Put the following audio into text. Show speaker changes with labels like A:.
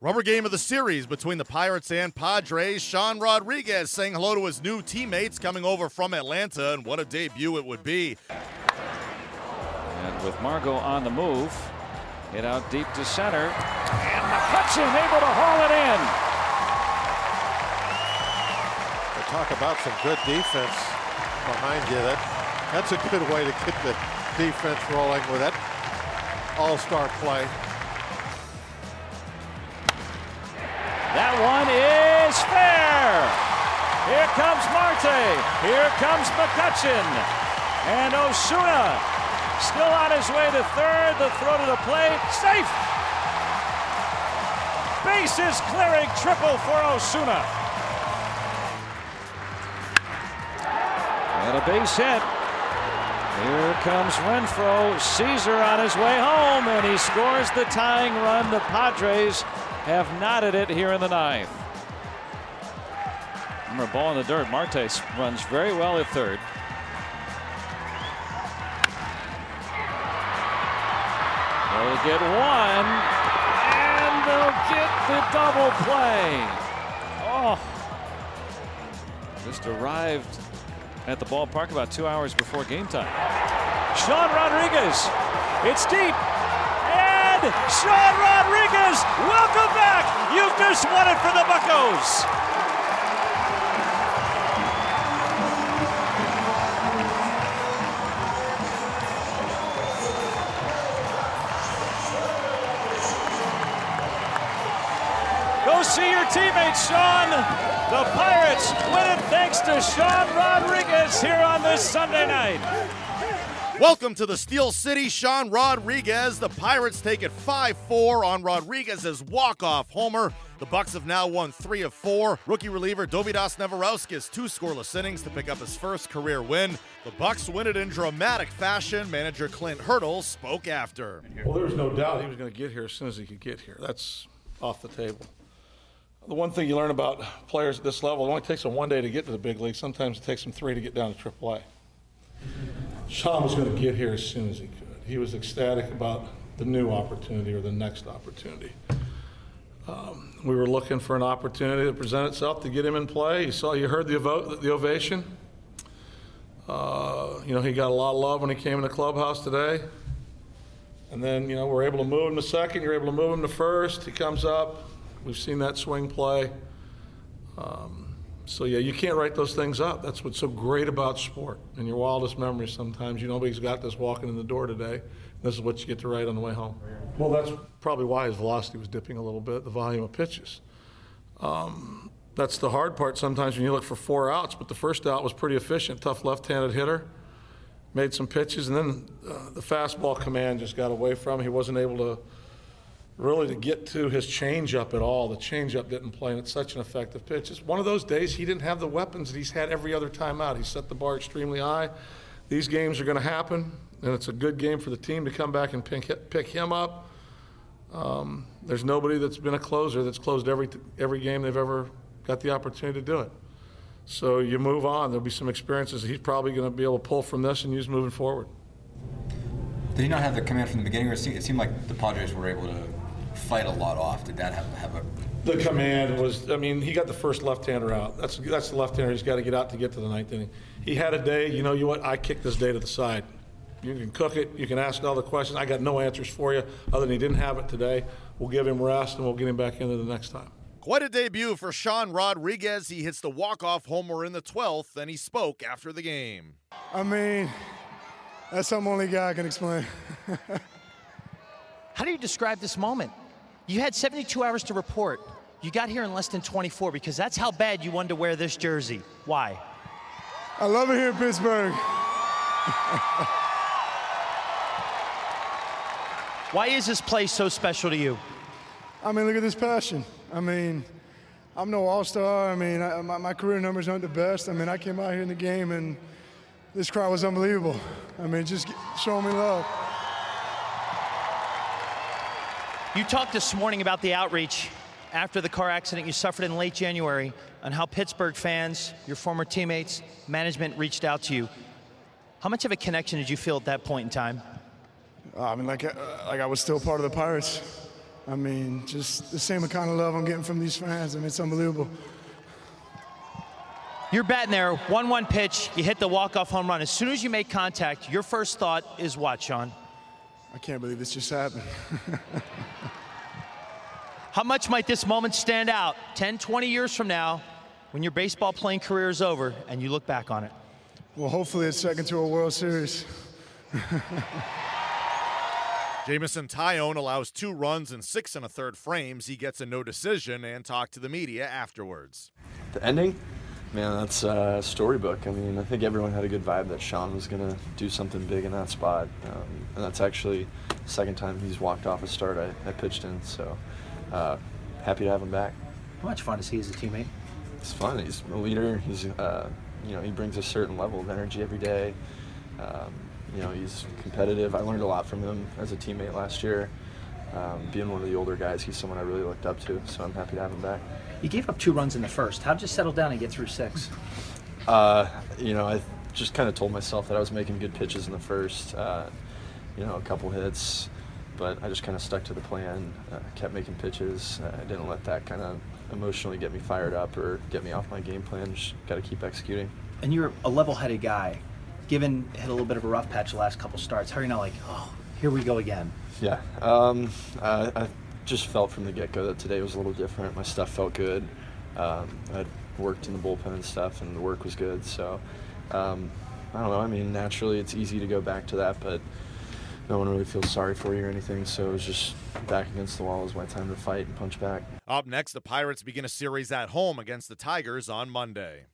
A: Rubber game of the series between the Pirates and Padres. Sean Rodriguez saying hello to his new teammates coming over from Atlanta, and what a debut it would be.
B: And with Margot on the move, hit out deep to center, and McCutchen able to haul it in.
C: They talk about some good defense behind you. That that's a good way to get the defense rolling with that all-star play.
B: That one is fair. Here comes Marte. Here comes McCutchen. And Osuna still on his way to third. The throw to the plate. Safe. Bases clearing triple for Osuna. And a base hit. Here comes Renfroe. Caesar on his way home, and he scores the tying run. The Padres have knotted it here in the ninth. Remember, ball in the dirt. Marte runs very well at third. They'll get one, and they'll get the double play. Oh, just arrived at the ballpark about two hours before game time. Sean Rodriguez, it's deep, and Sean Rodriguez. You've just won it for the Buccos. Go see your teammates, Sean. The Pirates win it thanks to Sean Rodriguez here on this Sunday night.
A: Welcome to the Steel City, Sean Rodriguez. The Pirates take it 5-4 on Rodriguez's walk-off homer. The Bucs have now won three of four. Rookie reliever Dovydas Neverauskas two scoreless innings to pick up his first career win. The Bucs win it in dramatic fashion. Manager Clint Hurdle spoke after.
D: Well, there was no doubt he was going to get here as soon as he could get here. That's off the table. The one thing you learn about players at this level, it only takes them one day to get to the big league. Sometimes it takes them three to get down to AAA. Sean was going to get here as soon as he could. He was ecstatic about the new opportunity or the next opportunity. Um, we were looking for an opportunity to present itself to get him in play. You saw, you heard the, evo- the ovation. Uh, you know, he got a lot of love when he came in the clubhouse today. And then, you know, we're able to move him to second. You're able to move him to first. He comes up. We've seen that swing play. Um, so, yeah, you can't write those things up. That's what's so great about sport. In your wildest memories, sometimes, you nobody's got this walking in the door today. This is what you get to write on the way home. Well, that's probably why his velocity was dipping a little bit, the volume of pitches. Um, that's the hard part sometimes when you look for four outs, but the first out was pretty efficient. Tough left handed hitter. Made some pitches, and then uh, the fastball command just got away from him. He wasn't able to really to get to his changeup at all. The changeup didn't play, and it's such an effective pitch. It's one of those days he didn't have the weapons that he's had every other time out. He set the bar extremely high. These games are going to happen, and it's a good game for the team to come back and pick, pick him up. Um, there's nobody that's been a closer that's closed every every game they've ever got the opportunity to do it. So you move on. There'll be some experiences he's probably going to be able to pull from this and use moving forward.
E: Did he not have the command from the beginning, or it seemed like the Padres were able to fight a lot off? Did that have, have a
D: The command was, I mean, he got the first left-hander out. That's that's the left-hander he's got to get out to get to the ninth inning. He had a day, you know, you what? I kicked this day to the side. You can cook it. You can ask all the questions. I got no answers for you other than he didn't have it today. We'll give him rest and we'll get him back into the next time.
A: Quite a debut for Sean Rodriguez. He hits the walk-off homer in the 12th, and he spoke after the game.
F: I mean, that's something only God can explain.
G: How do you describe this moment? You had 72 hours to report. You got here in less than 24 because that's how bad you wanted to wear this jersey. Why?
F: I love it here in Pittsburgh.
G: Why is this place so special to you?
F: I mean, look at this passion. I mean, I'm no all star. I mean, I, my, my career numbers aren't the best. I mean, I came out here in the game and this crowd was unbelievable. I mean, just showing me love.
G: You talked this morning about the outreach after the car accident you suffered in late January and how Pittsburgh fans, your former teammates, management reached out to you. How much of a connection did you feel at that point in time?
F: I mean, like, uh, like I was still part of the Pirates. I mean, just the same kind of love I'm getting from these fans. I mean, it's unbelievable.
G: You're batting there, 1 1 pitch, you hit the walk off home run. As soon as you make contact, your first thought is what, Sean?
F: I can't believe this just happened.
G: How much might this moment stand out 10, 20 years from now when your baseball playing career is over and you look back on it?
F: Well, hopefully it's second to a World Series.
A: Jameson Taillon allows two runs in six and a third frames. He gets a no decision and talked to the media afterwards.
H: The ending, man, that's uh, storybook. I mean, I think everyone had a good vibe that Sean was going to do something big in that spot. Um, and that's actually the second time he's walked off a start I, I pitched in. So uh, happy to have him back.
I: How much fun is he as a teammate?
H: It's fun. He's a leader. He's, uh, you know, he brings a certain level of energy every day. Um, you know, he's competitive. I learned a lot from him as a teammate last year. Um, being one of the older guys, he's someone I really looked up to, so I'm happy to have him back.
I: You gave up two runs in the first. How did you settle down and get through six?
H: Uh, you know, I just kind of told myself that I was making good pitches in the first. Uh, you know, a couple hits, but I just kind of stuck to the plan. Uh, kept making pitches. I didn't let that kind of emotionally get me fired up or get me off my game plan. Just got to keep executing.
I: And you're a level-headed guy given hit a little bit of a rough patch the last couple starts, how are you not like, oh, here we go again?
H: Yeah, um, I, I, just felt from the get-go that today was a little different. My stuff felt good. Um, I'd worked in the bullpen and stuff, and the work was good. So um, I don't know. I mean, naturally, it's easy to go back to that, but no one really feels sorry for you or anything. So it was just back against the wall. It was my time to fight and punch back.
A: Up next, the Pirates begin a series at home against the Tigers on Monday.